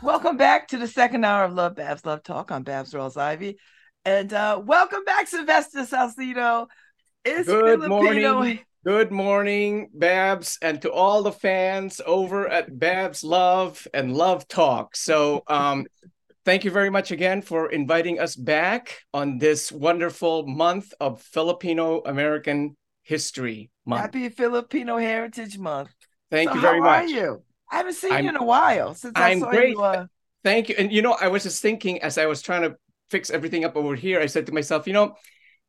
Welcome back to the second hour of Love Babz Love Talk on Babz Rawls Ivy. And uh, welcome back, Sylvester Salcedo. It's Good Filipino. morning. Good morning, Babz, and to all the fans over at Babz Love and Love Talk. So, um, thank you very much again for inviting us back on this wonderful month of Filipino American History Month. Happy Filipino Heritage Month. Thank so you very much. How are you? I haven't seen I'm, you in a while since I I'm saw great. you. Uh... Thank you. And you know, I was just thinking as I was trying to fix everything up over here, I said to myself, you know,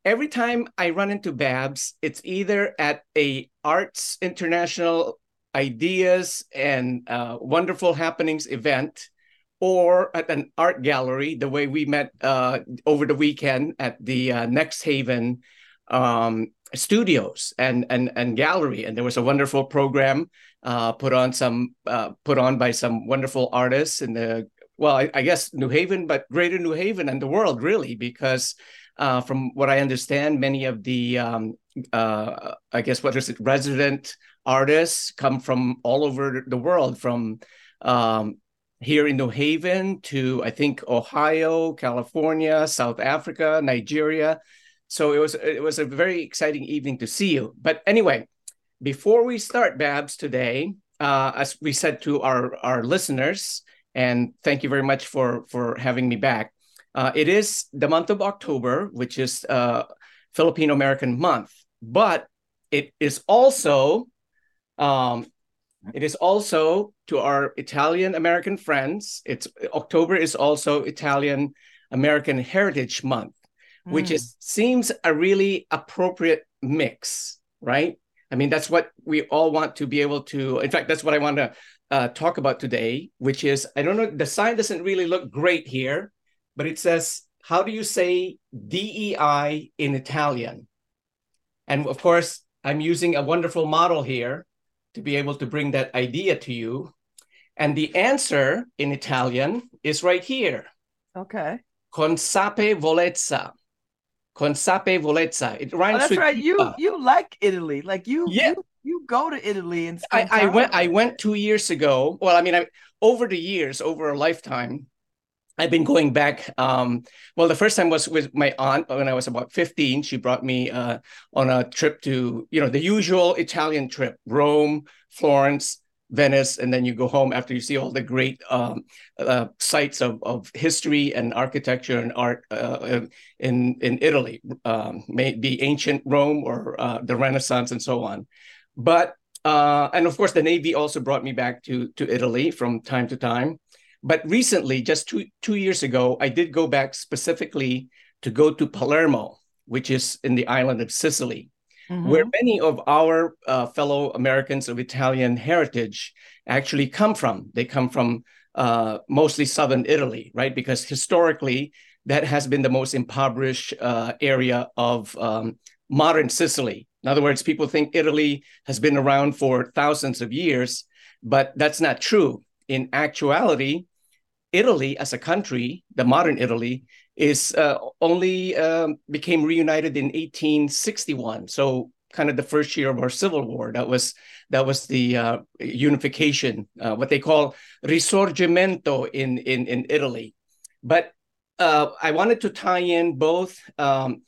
every time I run into Babz, it's either at a arts international ideas and uh, wonderful happenings event or at an art gallery the way we met uh, over the weekend at the uh, next haven um, studios and, and and gallery. And there was a wonderful program uh, put on some uh, put on by some wonderful artists in the well, I, I, guess New Haven, but Greater New Haven and the world really, because uh, from what I understand, many of the um, uh, I guess what is it resident artists come from all over the world, from um, here in New Haven to I think Ohio, California, South Africa, Nigeria. So it was it was a very exciting evening to see you. But anyway, before we start, Babz, today, uh, as we said to our, our listeners, and thank you very much for, for having me back. Uh, it is the month of October, which is uh, Filipino American month, but it is also um, it is also to our Italian American friends. It's October is also Italian American Heritage Month, mm. which is seems a really appropriate mix, right? I mean, that's what we all want to be able to. In fact, that's what I want to uh, talk about today, which is I don't know, the sign doesn't really look great here, but it says, How do you say DEI in Italian? And of course, I'm using a wonderful model here to be able to bring that idea to you. And the answer in Italian is right here. Okay. Consapevolezza consapevolezza. It rhymes. Oh, that's right. You you like Italy, like you. Yeah. You, you go to Italy and I, I went. I went two years ago. Well, I mean, I, over the years, over a lifetime, I've been going back. Um, well, the first time was with my aunt when I was about 15. She brought me uh, on a trip to, you know, the usual Italian trip Rome, Florence, Venice, and then you go home after you see all the great um, uh, sites of, of history and architecture and art uh, in in Italy, um, may be ancient Rome or uh, the Renaissance and so on. But uh, and of course, the Navy also brought me back to to Italy from time to time. But recently, just two two years ago, I did go back specifically to go to Palermo, which is in the island of Sicily mm-hmm. where many of our uh, fellow Americans of Italian heritage actually come from. They come from uh, mostly southern Italy, right? Because historically, that has been the most impoverished uh, area of um, modern Sicily. In other words, people think Italy has been around for thousands of years, but that's not true. In actuality, Italy as a country, the modern Italy, is uh, only uh, became reunited in 1861. So kind of the first year of our civil war. That was that was the uh, unification, uh, what they call risorgimento in in in Italy. But uh, I wanted to tie in both um,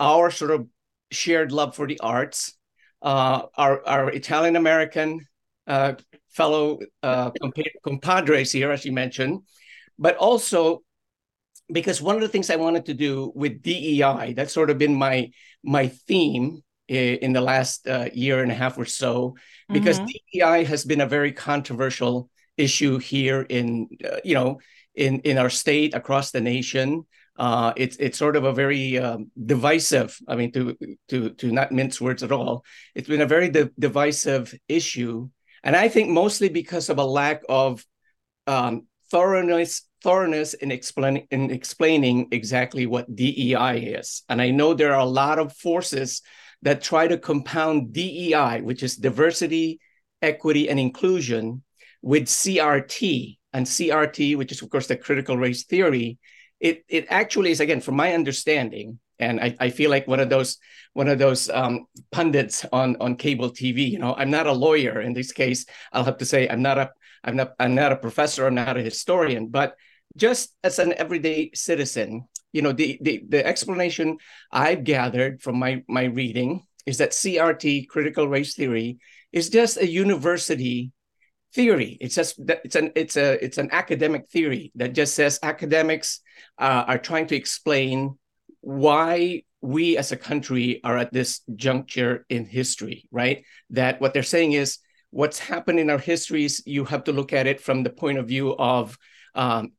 our sort of shared love for the arts, uh, our our Italian American fellow compadres here, as you mentioned, but also because one of the things I wanted to do with DEI, that's sort of been my my theme in the last uh, year and a half or so, because mm-hmm. DEI has been a very controversial issue here in uh, you know in in our state across the nation. Uh, it's it's sort of a very um, divisive. I mean, to to to not mince words at all. It's been a very de- divisive issue, and I think mostly because of a lack of um, thoroughness thoroughness in explaining in explaining exactly what DEI is. And I know there are a lot of forces that try to compound DEI, which is diversity, equity, and inclusion, with CRT. And CRT, which is, of course, the critical race theory, it, it actually is, again, from my understanding, and I, I feel like one of those one of those um, pundits on on cable TV. You know, I'm not a lawyer in this case. I'll have to say I'm not a I'm not I'm not a professor. I'm not a historian, but just as an everyday citizen, you know, the the, the explanation I've gathered from my my reading is that CRT, critical race theory, is just a university theory. It's just it's an it's a it's an academic theory that just says academics uh, are trying to explain why we as a country are at this juncture in history, right? That what they're saying is what's happened in our histories, you have to look at it from the point of view of um,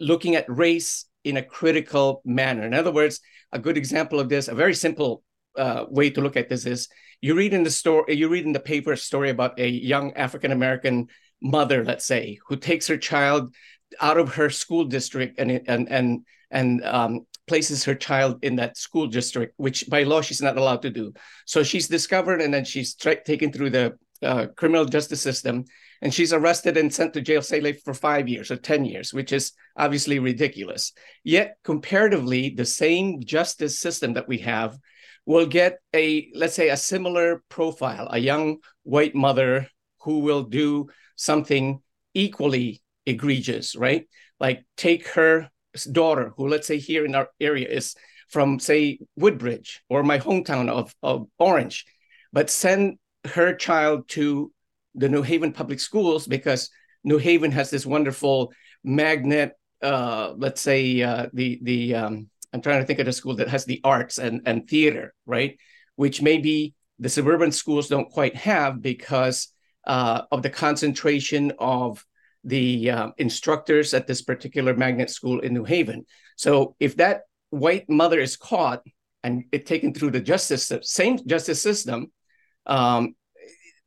looking at race in a critical manner. In other words, a good example of this, a very simple uh, way to look at this is you read in the story, you read in the paper a story about a young African American mother, let's say, who takes her child out of her school district and and and and um, places her child in that school district, which by law she's not allowed to do. So she's discovered and then she's tra- taken through the uh, criminal justice system and she's arrested and sent to jail, say, for five years or 10 years, which is obviously ridiculous. Yet, comparatively, the same justice system that we have will get a, let's say, a similar profile, a young white mother who will do something equally egregious, right? Like take her daughter, who let's say here in our area is from say Woodbridge or my hometown of, of Orange, but send her child to the New Haven public schools because New Haven has this wonderful magnet. Uh, let's say uh, the the um, I'm trying to think of a school that has the arts and and theater, right? Which maybe the suburban schools don't quite have because uh, of the concentration of the uh, instructors at this particular magnet school in New Haven. So if that white mother is caught and it taken through the justice same justice system, um,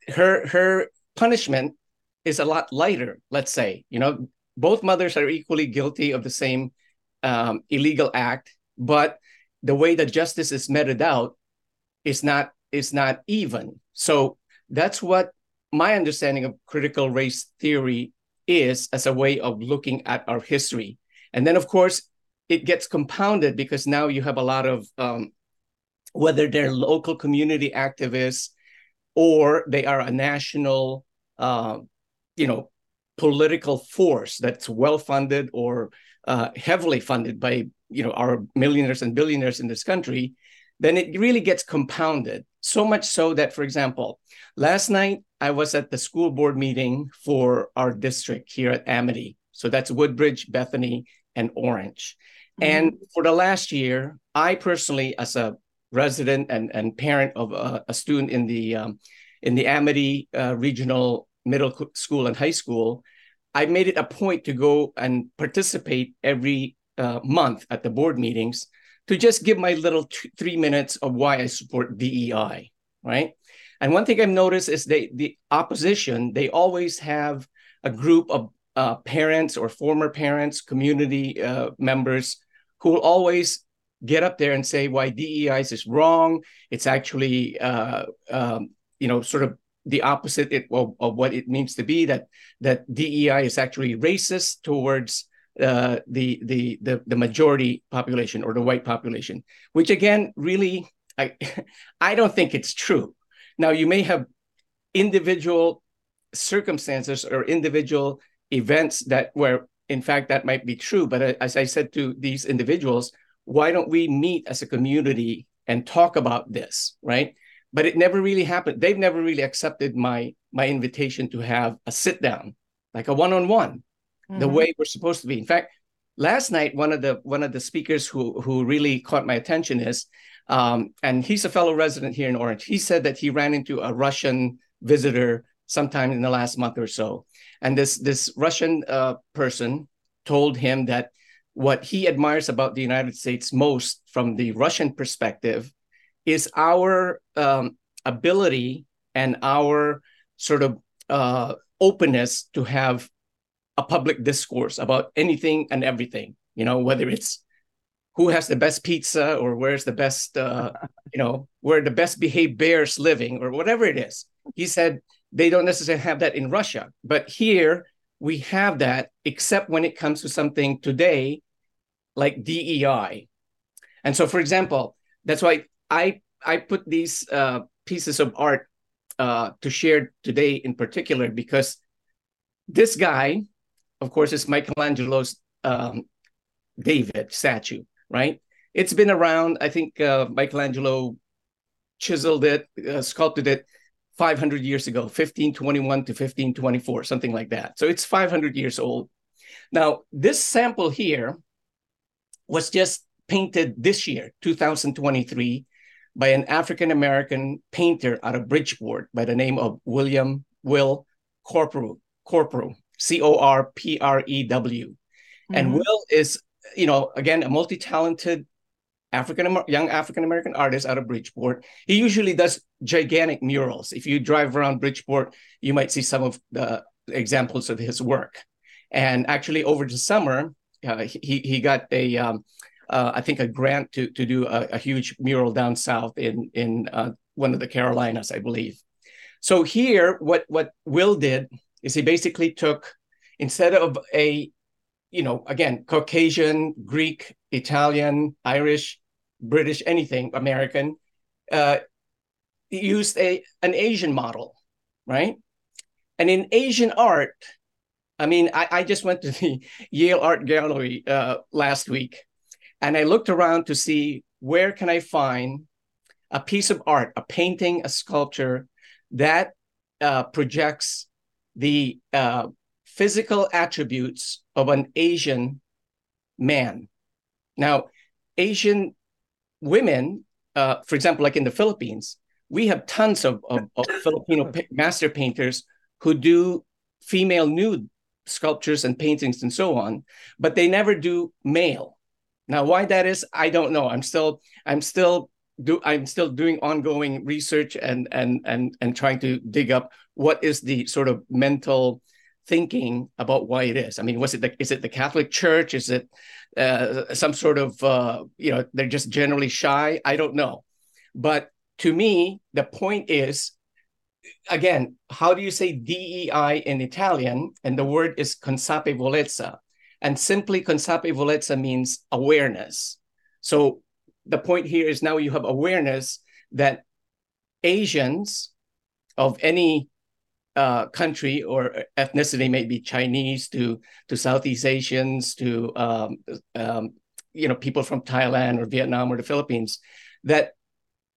her her punishment is a lot lighter. Let's say you know both mothers are equally guilty of the same um, illegal act, but the way that justice is meted out is not is not even. So that's what my understanding of critical race theory is as a way of looking at our history. And then, of course, it gets compounded because now you have a lot of um, whether they're local community activists or they are a national, uh, you know, political force that's well funded or uh, heavily funded by you know our millionaires and billionaires in this country, then it really gets compounded. So much so that, for example, last night I was at the school board meeting for our district here at Amity. So that's Woodbridge, Bethany, and Orange. Mm-hmm. And for the last year, I personally, as a resident and, and parent of a, a student in the um, in the Amity uh, Regional Middle School and High School, I made it a point to go and participate every uh, month at the board meetings to just give my little three minutes of why I support DEI, right? And one thing I've noticed is they the opposition they always have a group of uh, parents or former parents, community uh, members who will always get up there and say why DEI is wrong. It's actually uh, um, you know sort of the opposite of, of, what it means to be that that DEI is actually racist towards uh, the, the the the majority population or the white population, which again really I I don't think it's true. Now, you may have individual circumstances or individual events that where, in fact, that might be true. But uh, as I said to these individuals, why don't we meet as a community and talk about this, right? But it never really happened. They've never really accepted my my invitation to have a sit down, like a one on one one, the way we're supposed to be. In fact, last night one of the one of the speakers who who really caught my attention is um, and he's a fellow resident here in Orange. He said that he ran into a Russian visitor sometime in the last month or so. And this, this Russian uh, person told him that what he admires about the United States most from the Russian perspective is our um, ability and our sort of uh, openness to have a public discourse about anything and everything, you know, whether it's who has the best pizza or where's the best uh, you know where the best behaved bears living or whatever it is. He said they don't necessarily have that in russia but here we have that except when it comes to something today like dei and so for example that's why i i put these uh, pieces of art uh, to share today in particular because this guy of course is michelangelo's um, david statue right? It's been around. I think uh, Michelangelo chiseled it, uh, sculpted it 500 years ago, 1521 to 1524, something like that. So it's 500 years old. Now, this sample here was just painted this year, 2023, by an African American painter out of Bridgeport by the name of William Will Corprew, Corprew, C O R P R E W. Mm-hmm. And Will is you know, again, a multi-talented African young African American artist out of Bridgeport. He usually does gigantic murals. If you drive around Bridgeport, you might see some of the examples of his work. And actually, over the summer, uh, he he got a um, uh, I think a grant to to do a, a huge mural down south in in uh, one of the Carolinas, I believe. So here, what what Will did is he basically took instead of a you know, again, Caucasian, Greek, Italian, Irish, British, anything, American, uh, used a an Asian model, right? And in Asian art, I mean, I, I just went to the Yale Art Gallery uh, last week, and I looked around to see where can I find a piece of art, a painting, a sculpture that uh, projects the uh, physical attributes of an Asian man. Now, Asian women, uh, for example, like in the Philippines, we have tons of, of, of Filipino master painters who do female nude sculptures and paintings and so on, but they never do male. Now, why that is, I don't know. I'm still, I'm still do I'm still doing ongoing research and and and and trying to dig up what is the sort of mental thinking about why it is. I mean, was it the, is it the Catholic Church? Is it uh, some sort of uh, you know they're just generally shy? I don't know, but to me, the point is, again, how do you say DEI in Italian? And the word is consapevolezza, and simply consapevolezza means awareness. So the point here is now you have awareness that Asians of any uh, country or ethnicity may be Chinese to to Southeast Asians to um, um, you know people from Thailand or Vietnam or the Philippines that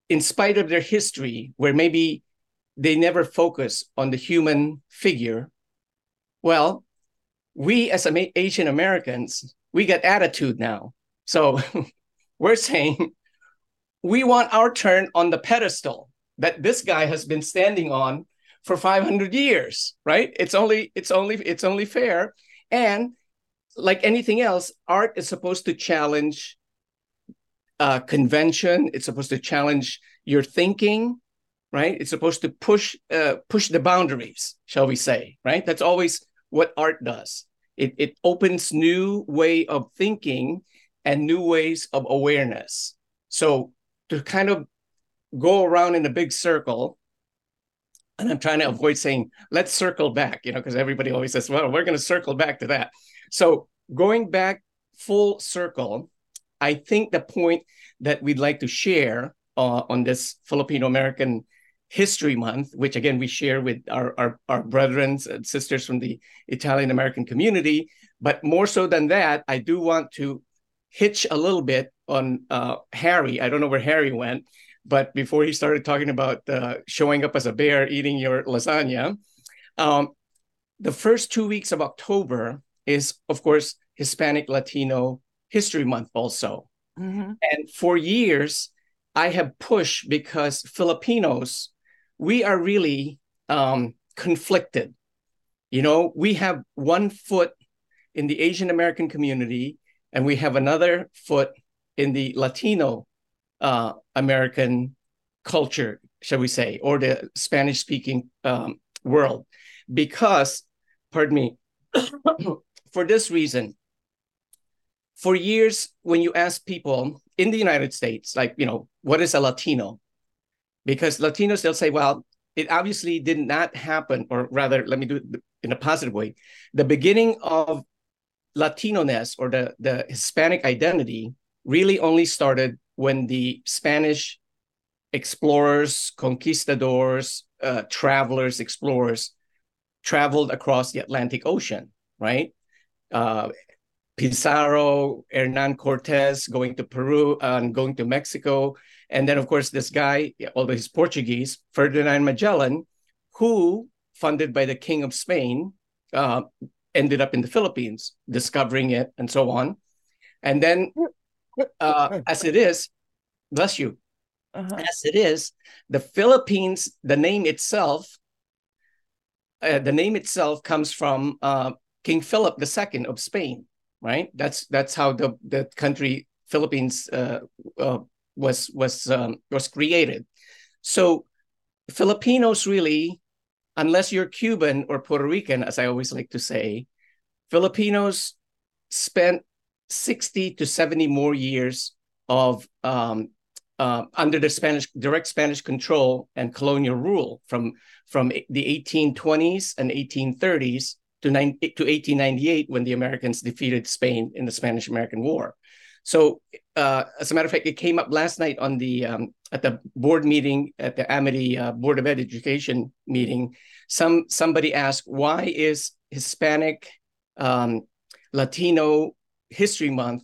in spite of their history where maybe they never focus on the human figure well we as Asian Americans we get attitude now. So we're saying we want our turn on the pedestal that this guy has been standing on for 500 years right? It's only it's only it's only fair. And like anything else art is supposed to challenge uh, convention. It's supposed to challenge your thinking right? It's supposed to push uh, push the boundaries shall we say right? That's always what art does. It, it opens new way of thinking and new ways of awareness so to kind of go around in a big circle and I'm trying to avoid saying, let's circle back, you know, because everybody always says, well, we're going to circle back to that. So going back full circle, I think the point that we'd like to share uh, on this Filipino American History Month, which again we share with our, our, our brethren and sisters from the Italian American community. But more so than that, I do want to hitch a little bit on uh, Harry. I don't know where Harry went, but before he started talking about uh, showing up as a bear eating your lasagna, um, the first two weeks of October is, of course, Hispanic Latino History Month, also. Mm-hmm. And for years, I have pushed because Filipinos, we are really um, conflicted. You know, we have one foot in the Asian American community, and we have another foot in the Latino uh, American culture, shall we say, or the Spanish speaking um, world. Because, pardon me, for this reason, for years, when you ask people in the United States, like, you know, what is a Latino? Because Latinos, they'll say, well, it obviously did not happen, or rather, let me do it in a positive way. The beginning of Latino-ness or the, the Hispanic identity really only started when the Spanish explorers, conquistadors, uh, travelers, explorers traveled across the Atlantic Ocean, right? Uh, Pizarro, Hernan Cortez going to Peru and going to Mexico. And then, of course, this guy, although he's Portuguese, Ferdinand Magellan, who, funded by the King of Spain, uh, ended up in the Philippines, discovering it and so on. And then, uh, as it is, bless you, uh-huh. as it is, the Philippines, the name itself, uh, the name itself comes from uh, King Philip II of Spain, right? That's that's how the the country Philippines uh, uh, was was um, was created. So Filipinos really, unless you're Cuban or Puerto Rican, as I always like to say, Filipinos spent 60 to 70 more years of um, uh, under the Spanish direct Spanish control and colonial rule from from the 1820s and 1830s to, to 1898 when the Americans defeated Spain in the Spanish American War. So, uh, as a matter of fact, it came up last night on the um, at the board meeting at the Amity uh, Board of Education meeting. Some somebody asked why is Hispanic um, Latino History Month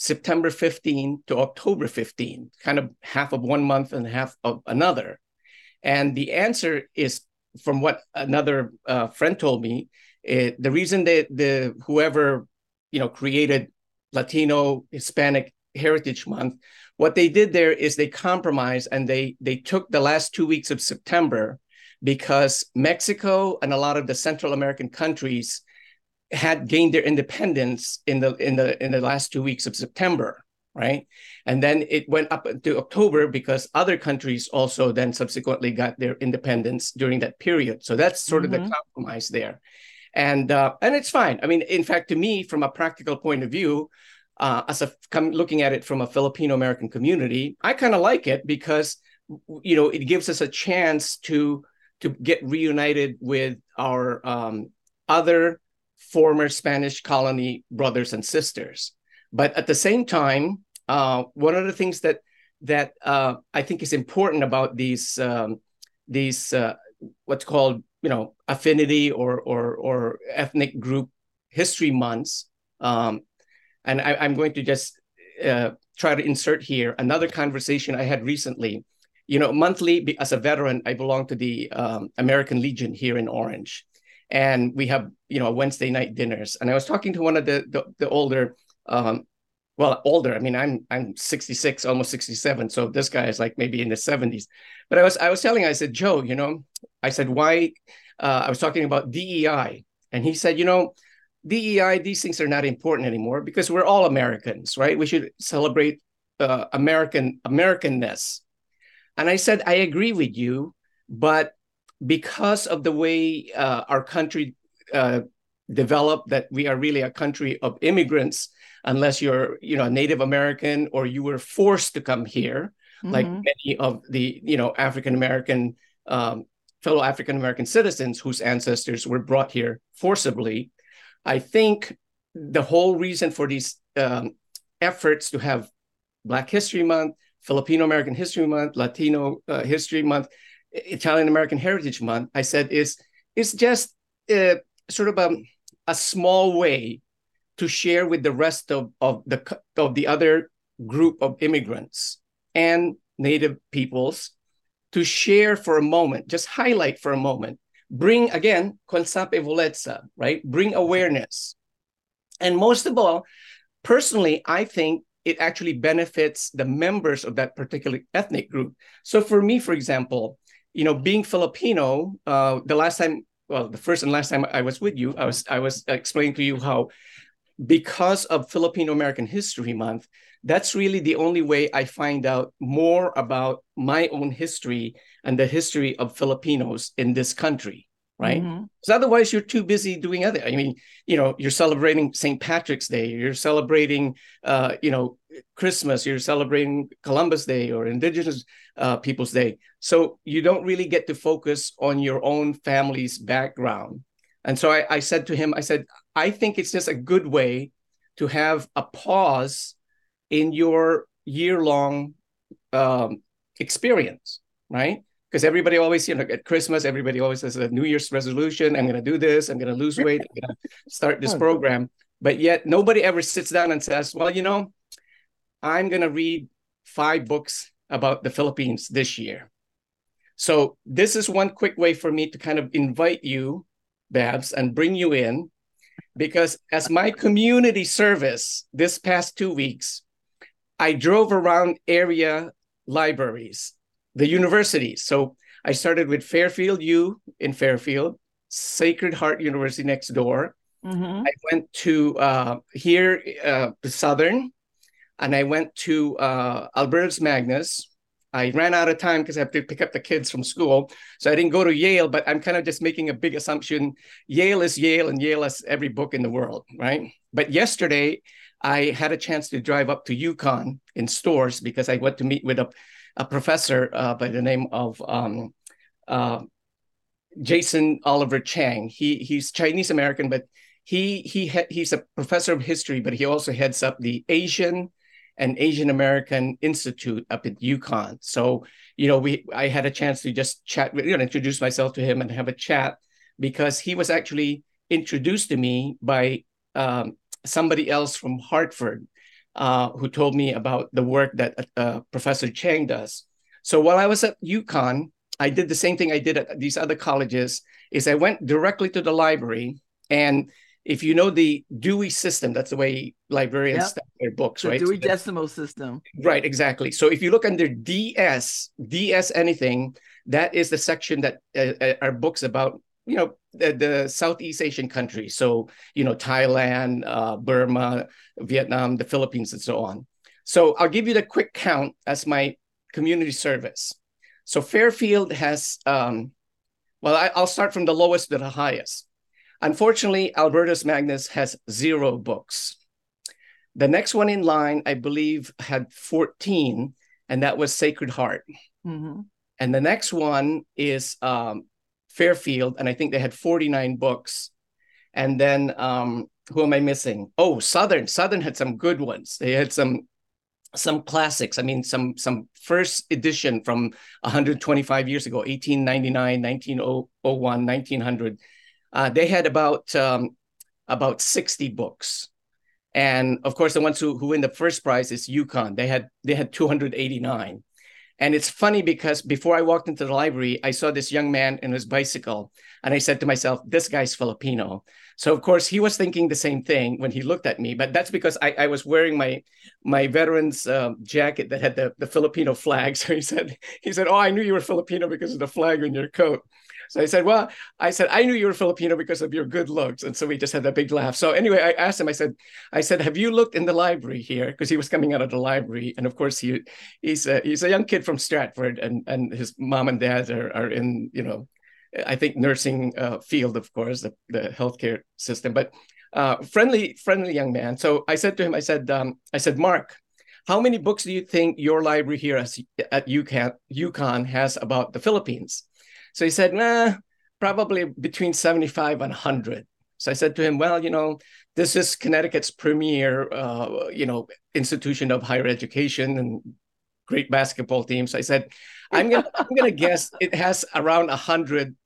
September 15 to October 15, kind of half of one month and half of another. And the answer is from what another uh, friend told me. It, the reason that the whoever you know created Latino Hispanic Heritage Month, what they did there is they compromised and they they took the last two weeks of September because Mexico and a lot of the Central American countries had gained their independence in the in the in the last two weeks of September, right? And then it went up to October because other countries also then subsequently got their independence during that period. So that's sort mm-hmm. of the mm-hmm. compromise there, and uh, and it's fine. I mean, in fact, to me, from a practical point of view, uh, as a come looking at it from a Filipino American community, I kind of like it because you know it gives us a chance to to get reunited with our um, other former Spanish colony brothers and sisters. But at the same time, uh, one of the things that that uh, I think is important about these um, these uh, what's called you know affinity or or or ethnic group history months, um, and I, am going to just uh, try to insert here another conversation I had recently. You know, monthly as a veteran, I belong to the um, American Legion here in Orange, and we have you know Wednesday night dinners. And I was talking to one of the the, the older, um, well, older. I mean, I'm I'm 66, almost 67. So this guy is like maybe in his 70s. But I was I was telling, I said, Joe, you know, I said why? Uh, I was talking about DEI, and he said, you know. DEI, these things are not important anymore because we're all Americans, right? We should celebrate uh, American Americanness. And I said, I agree with you, but because of the way uh, our country uh, developed, that we are really a country of immigrants, unless you're, you know, a Native American or you were forced to come here, mm-hmm. like many of the, you know, African American um, fellow African American citizens whose ancestors were brought here forcibly. I think the whole reason for these um, efforts to have Black History Month, Filipino American History Month, Latino uh, History Month, Italian American Heritage Month, I said is is just uh, sort of a, a small way to share with the rest of, of the of the other group of immigrants and native peoples to share for a moment, just highlight for a moment, bring again consapevolezza, right? Bring awareness. And most of all, personally, I think it actually benefits the members of that particular ethnic group. So for me, for example, you know, being Filipino, uh, the last time, well, the first and last time I was with you, I was I was explaining to you how because of Filipino American History Month, that's really the only way I find out more about my own history and the history of Filipinos in this country, right? Because otherwise, you're too busy doing other. I mean, you know, you're celebrating St. Patrick's Day, you're celebrating, uh, you know, Christmas, you're celebrating Columbus Day or Indigenous uh, Peoples Day. So you don't really get to focus on your own family's background. And so I, I said to him, I said, I think it's just a good way to have a pause in your year-long um, experience, right? Because everybody always, you know, at Christmas, everybody always has a New Year's resolution. I'm going to do this. I'm going to lose weight. I'm going to start this program. But yet nobody ever sits down and says, well, you know, I'm going to read five books about the Philippines this year. So this is one quick way for me to kind of invite you, Babz, and bring you in. Because as my community service this past two weeks, I drove around area libraries, the universities. So I started with Fairfield U in Fairfield, Sacred Heart University next door. Mhm. I went to uh, here uh, to Southern, and I went to uh, Albertus Magnus. I ran out of time because I have to pick up the kids from school, so I didn't go to Yale. But I'm kind of just making a big assumption. Yale is Yale, and Yale has every book in the world, right? But yesterday, I had a chance to drive up to UConn in Storrs because I went to meet with a, a professor uh, by the name of um, uh, Jason Oliver Chang. He he's Chinese American, but he he ha- he's a professor of history, but he also heads up the Asian and Asian American Institute up at UConn. So you know, we I had a chance to just chat you know introduce myself to him and have a chat because he was actually introduced to me by um, somebody else from Hartford uh, who told me about the work that uh, Professor Chang does. So while I was at UConn, I did the same thing I did at these other colleges. Is I went directly to the library, and if you know the Dewey system, that's the way librarians Yep. stack their books, The right? Dewey So Decimal System. Right, exactly. So if you look under DS, DS anything, that is the section that uh, uh, are books about, you know, the, the Southeast Asian countries. So, you know, Thailand, uh, Burma, Vietnam, the Philippines, and so on. So I'll give you the quick count as my community service. So Fairfield has, um, well, I, I'll start from the lowest to the highest. Unfortunately, Albertus Magnus has zero books. The next one in line, I believe, had 14, and that was Sacred Heart. Mhm. And the next one is um, Fairfield, and I think they had 49 books. And then um, who am I missing? Oh, Southern. Southern had some good ones. They had some some classics. I mean, some some first edition from 125 years ago, 1899, 1901, 1900. Uh, they had about um, about 60 books. And of course, the ones who, who win the first prize is UConn. They had they had 289. And it's funny because before I walked into the library, I saw this young man in his bicycle, and I said to myself, "This guy's Filipino." So of course, he was thinking the same thing when he looked at me. But that's because I, I was wearing my my veteran's um, jacket that had the, the Filipino flag. So he said he said, "Oh, I knew you were Filipino because of the flag on your coat." So I said, "Well, I said I knew you were Filipino because of your good looks," and so we just had a big laugh. So anyway, I asked him. I said, "I said, have you looked in the library here?" Because he was coming out of the library, and of course he he's a, he's a young kid from Stratford, and and his mom and dad are are in you know, I think nursing uh, field, of course, the the healthcare system, but uh, friendly friendly young man. So I said to him, I said, um, I said, Mark. How many books do you think your library here at at UConn, UConn has about the Philippines? So he said, nah, probably between 75 and 100. So I said to him, well, you know, this is Connecticut's premier, uh, you know, institution of higher education and great basketball team. So I said, I'm gonna, I'm gonna guess it has around 100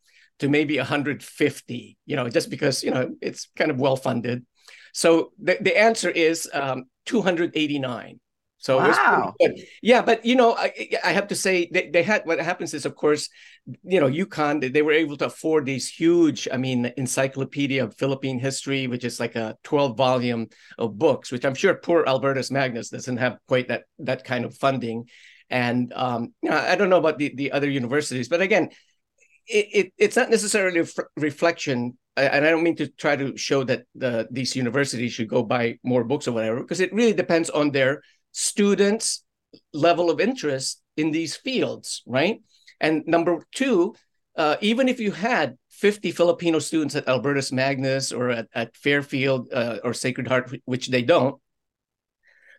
to maybe 150. You know, just because you know it's kind of well funded. So the, the answer is um, 289. So it was Wow. Yeah, but you know, I, I have to say they, they had what happens is, of course, you know, UConn they, they were able to afford these huge, I mean, encyclopedia of Philippine history, which is like a 12 volume of books, which I'm sure poor Albertus Magnus doesn't have quite that that kind of funding. And um, you know, I don't know about the, the other universities, but again, it, it it's not necessarily a f- reflection and I don't mean to try to show that the, these universities should go buy more books or whatever, because it really depends on their students' level of interest in these fields, right? And number two, uh, even if you had 50 Filipino students at Albertus Magnus or at, at Fairfield uh, or Sacred Heart, which they don't,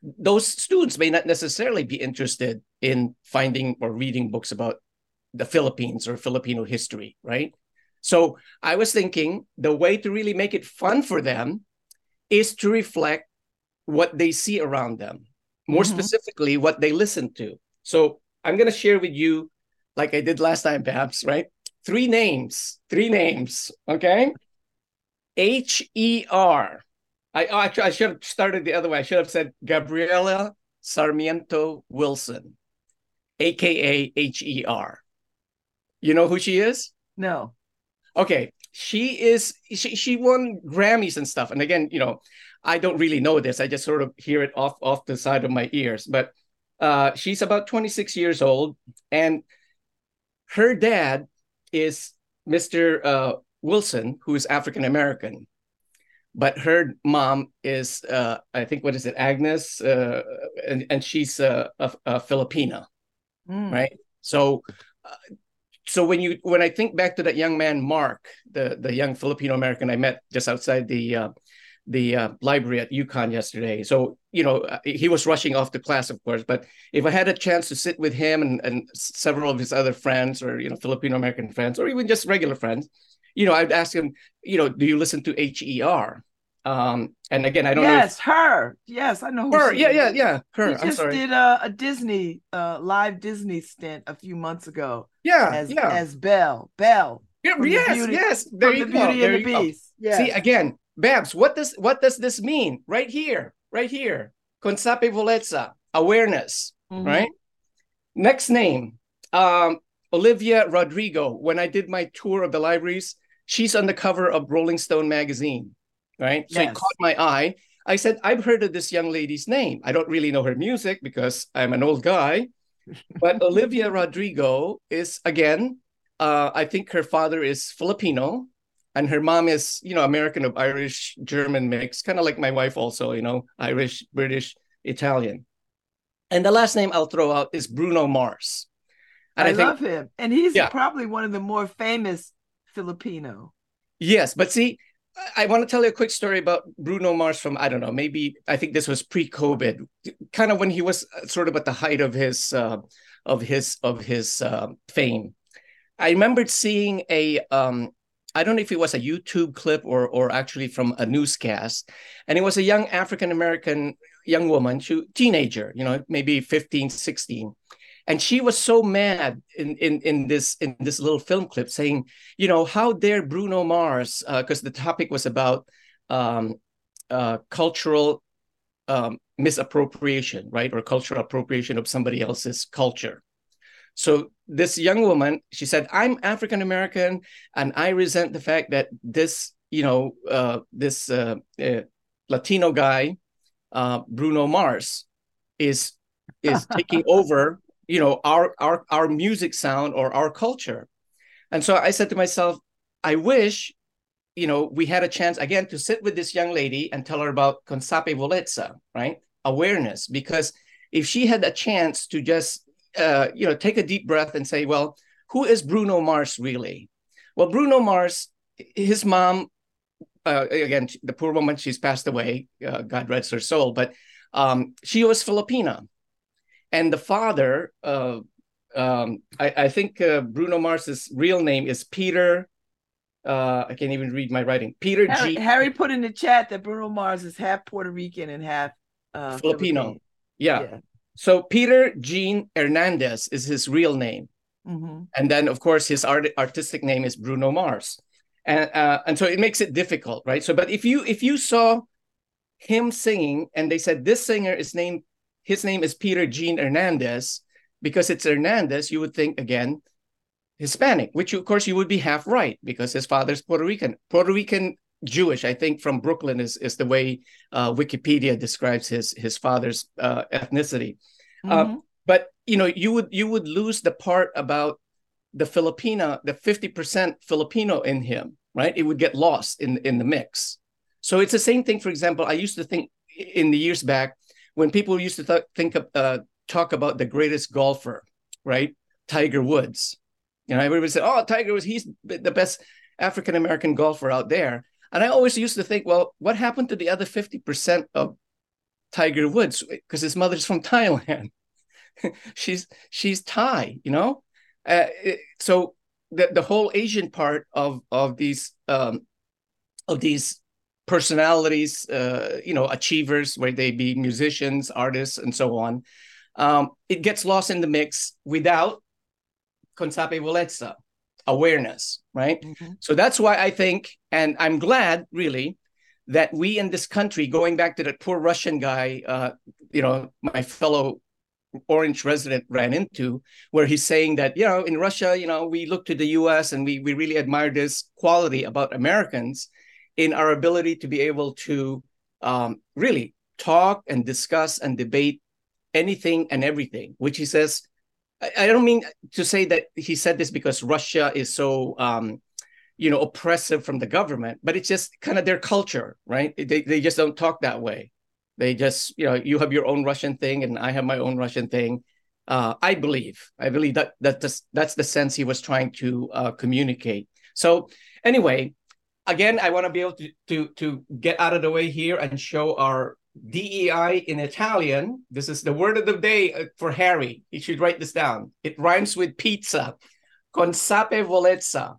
those students may not necessarily be interested in finding or reading books about the Philippines or Filipino history, right? So I was thinking the way to really make it fun for them is to reflect what they see around them, more mm-hmm. specifically, what they listen to. So I'm going to share with you, like I did last time, perhaps, right? Three names, three names, okay? H E R. I oh, actually I should have started the other way. I should have said Gabriela Sarmiento Wilson, aka H E R. You know who she is? No. Okay, she is she she won Grammys and stuff. And again, you know, I don't really know this. I just sort of hear it off off the side of my ears. But uh, she's about 26 years old, and her dad is Mr. Uh, Wilson, who is African American but her mom is uh, I think what is it Agnes uh, and and she's uh, a, a Filipina, mm. right? So. Uh, so when you when I think back to that young man Mark, the the young Filipino American I met just outside the uh, the uh, library at UConn yesterday. So you know he was rushing off to class, of course. But if I had a chance to sit with him and, and several of his other friends, or you know Filipino American friends, or even just regular friends, you know, I'd ask him, you know, do you listen to HER? Um, and again, I don't yes, know. Yes, her. Yes, I know her. Yeah, yeah, yeah. Her. She just did a, a Disney, uh, live Disney stint a few months ago. Yeah, as, yeah. As Belle. Belle. Yeah, yes, beauty, yes. There you the go. Beauty there and the Beast. See again, Babz. What does what does this mean? Right here, right here. Consapevolezza, awareness. Mm-hmm. Right. Next name, um, Olivia Rodrigo. When I did my tour of the libraries, she's on the cover of Rolling Stone magazine right? So yes. it caught my eye. I said, I've heard of this young lady's name. I don't really know her music because I'm an old guy. But Olivia Rodrigo is, again, uh, I think her father is Filipino and her mom is, you know, American of Irish, German mix, kind of like my wife also, you know, Irish, British, Italian. And the last name I'll throw out is Bruno Mars. And I, I think, love him. And he's yeah. probably one of the more famous Filipino. Yes, but see, I want to tell you a quick story about Bruno Mars from I don't know maybe I think this was pre-COVID, kind of when he was uh, sort of at the height of his uh, of his of his uh, fame. I remembered seeing a um, I don't know if it was a YouTube clip or or actually from a newscast, and it was a young African American young woman, she, teenager, you know, maybe 15, 16, and she was so mad in in in this in this little film clip saying you know how dare bruno mars because uh, the topic was about um, uh, cultural um, misappropriation right? Or cultural appropriation of somebody else's culture. So this young woman she said i'm african american and i resent the fact that this you know uh, this uh, uh, latino guy uh, bruno mars is is taking over you know our our our music sound or our culture. And so i said to myself i wish you know we had a chance again to sit with this young lady and tell her about consapevolezza right? Awareness because if she had a chance to just uh, you know take a deep breath and say well who is bruno mars really? Well bruno mars his mom uh, again the poor woman she's passed away uh, god rest her soul but um, she was filipina and the father, uh, um, I, I, think uh, Bruno Mars's real name is Peter. Uh, I can't even read my writing. Peter Harry, G. Harry put in the chat that Bruno Mars is half Puerto Rican and half uh, Filipino. Yeah. yeah. So Peter Gene Hernandez is his real name, mm-hmm. and then of course his art- artistic name is Bruno Mars, and uh, and so it makes it difficult, right? So, but if you if you saw him singing and they said this singer is named his name is Peter Gene Hernandez. Because it's Hernandez, you would think again Hispanic, which of course you would be half right because his father's Puerto Rican. Puerto Rican Jewish, I think, from Brooklyn is is the way uh, Wikipedia describes his his father's uh, ethnicity. Uh, mm-hmm. but you know, you would you would lose the part about the Filipina, the fifty percent Filipino in him, right? It would get lost in in the mix. So it's the same thing. For example, I used to think in the years back when people used to th- think of, uh, talk about the greatest golfer, right? Tiger Woods. You know, everybody said, "Oh, Tiger Woods, he's the best." African American golfer out there. And I always used to think, well, what happened to the other 50% of Tiger Woods? Because his mother's from Thailand. she's she's Thai, you know? Uh, so the, the whole Asian part of of these um, of these personalities, uh, you know, achievers, where they be musicians, artists, and so on, um, it gets lost in the mix without Consapevolezza awareness, right? Mm-hmm. So that's why I think, and I'm glad really that we in this country, going back to that poor Russian guy, uh, you know, my fellow Orange resident ran into, where he's saying that, you know, in Russia, you know, we look to the US and we, we really admire this quality about Americans in our ability to be able to um, really talk and discuss and debate anything and everything, which he says I, don't mean to say that he said this because Russia is so um, you know oppressive from the government, but it's just kind of their culture, right? They they just don't talk that way. They just you know you have your own Russian thing and I have my own Russian thing. Uh, I believe I believe that that that's, that's the sense he was trying to uh, communicate. So anyway, again, I want to be able to to to get out of the way here and show our DEI in Italian. This is the word of the day uh, for Harry. He should write this down. It rhymes with pizza. Consapevolezza.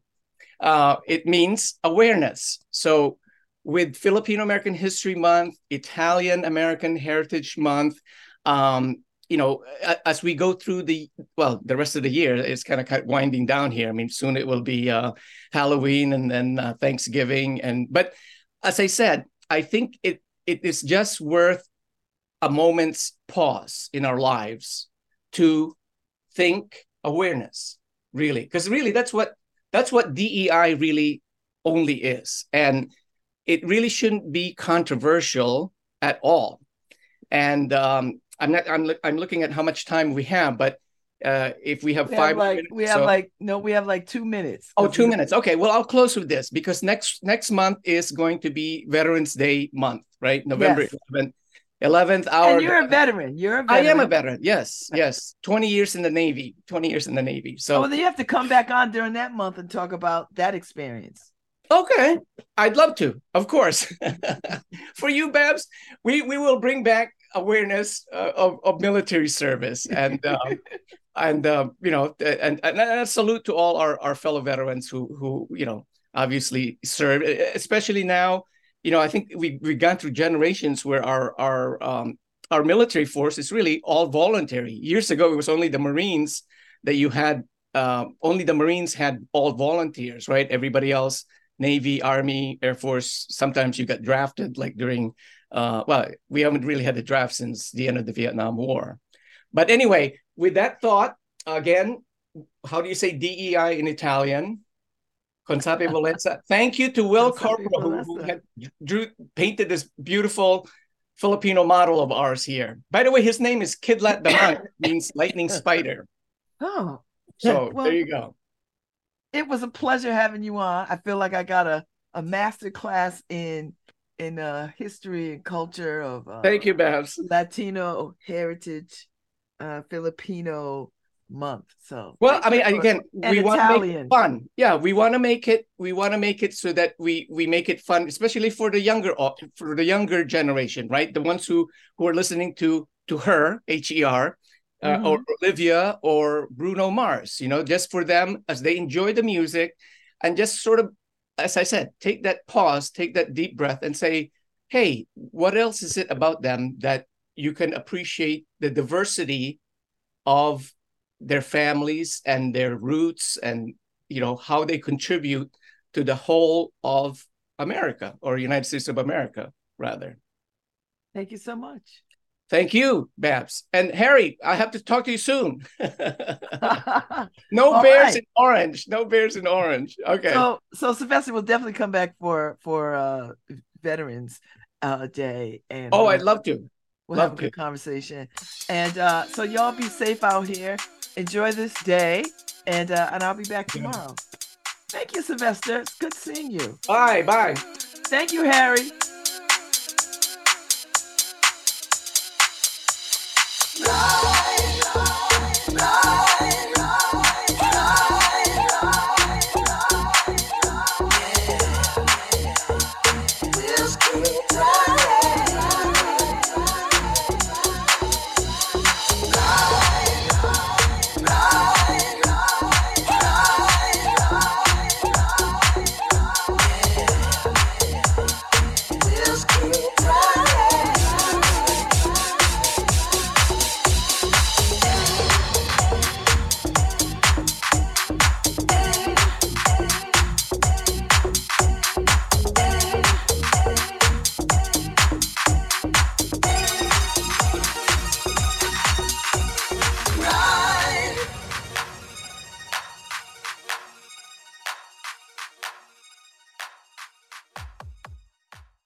Uh, it means awareness. So, with Filipino American History Month, Italian American Heritage Month, um, you know, as we go through the well, the rest of the year, it's kind of winding down here. I mean, soon it will be uh, Halloween and then uh, Thanksgiving, and but as I said, I think it it is just worth a moment's pause in our lives to think awareness really. Because really that's what that's what dei really only is. And it really shouldn't be controversial at all. And um, i'm not i'm, I'm looking at how much time we have but uh, if we have we five have like minutes, we have so... like no we have like two minutes. Oh two minutes. Okay well i'll close with this because next next month is going to be veterans day month right? November yes. 11th 11th hour. And you're a veteran. You're a veteran. i am a veteran. yes yes. 20 years in the navy. 20 years in the navy. So oh, well then you have to come back on during that month and talk about that experience. Okay. I'd love to. Of course. For you Babz we we will bring back awareness uh, of, of military service and uh, and uh, you know, and, and a salute to all our, our fellow veterans who who you know obviously serve, especially now. You know, I think we we've gone through generations where our our um, our military force is really all voluntary. Years ago, it was only the Marines that you had. Uh, only the Marines had all volunteers, right? Everybody else, Navy, Army, Air Force. Sometimes you got drafted, like during. Uh, well, we haven't really had a draft since the end of the Vietnam War. But anyway, with that thought, again, how do you say DEI in Italian? Consape. Thank you to Will Corporal who, who had drew painted this beautiful Filipino model of ours here. By the way, his name is Kidlat Damang, means lightning spider. Oh. So well, there you go. It was a pleasure having you on. I feel like I got a, a master class in in uh, history and culture of uh, Thank you, Babz. Latino heritage uh, Filipino month. So well, I mean, again, we want to make it fun. Yeah, we want to make it. We want to make it so that we we make it fun, especially for the younger for the younger generation, right? The ones who who are listening to to her H E R. Uh, mm-hmm. or Olivia or Bruno Mars, you know, just for them as they enjoy the music and just sort of, as I said, take that pause, take that deep breath and say, hey, what else is it about them that you can appreciate the diversity of their families and their roots and you know how they contribute to the whole of America or United States of America rather. Thank you so much. Thank you, Babz. And Harry, I have to talk to you soon. no bears right. in orange. No bears in orange. Okay. So so Sylvester will definitely come back for for uh Veterans uh Day and Oh, uh, I'd love to. We'll Love have a good conversation. And uh, so y'all be safe out here. Enjoy this day. And uh, and I'll be back tomorrow. Thank you, Sylvester. It's good seeing you. Bye. Bye. Thank you, Harry. No!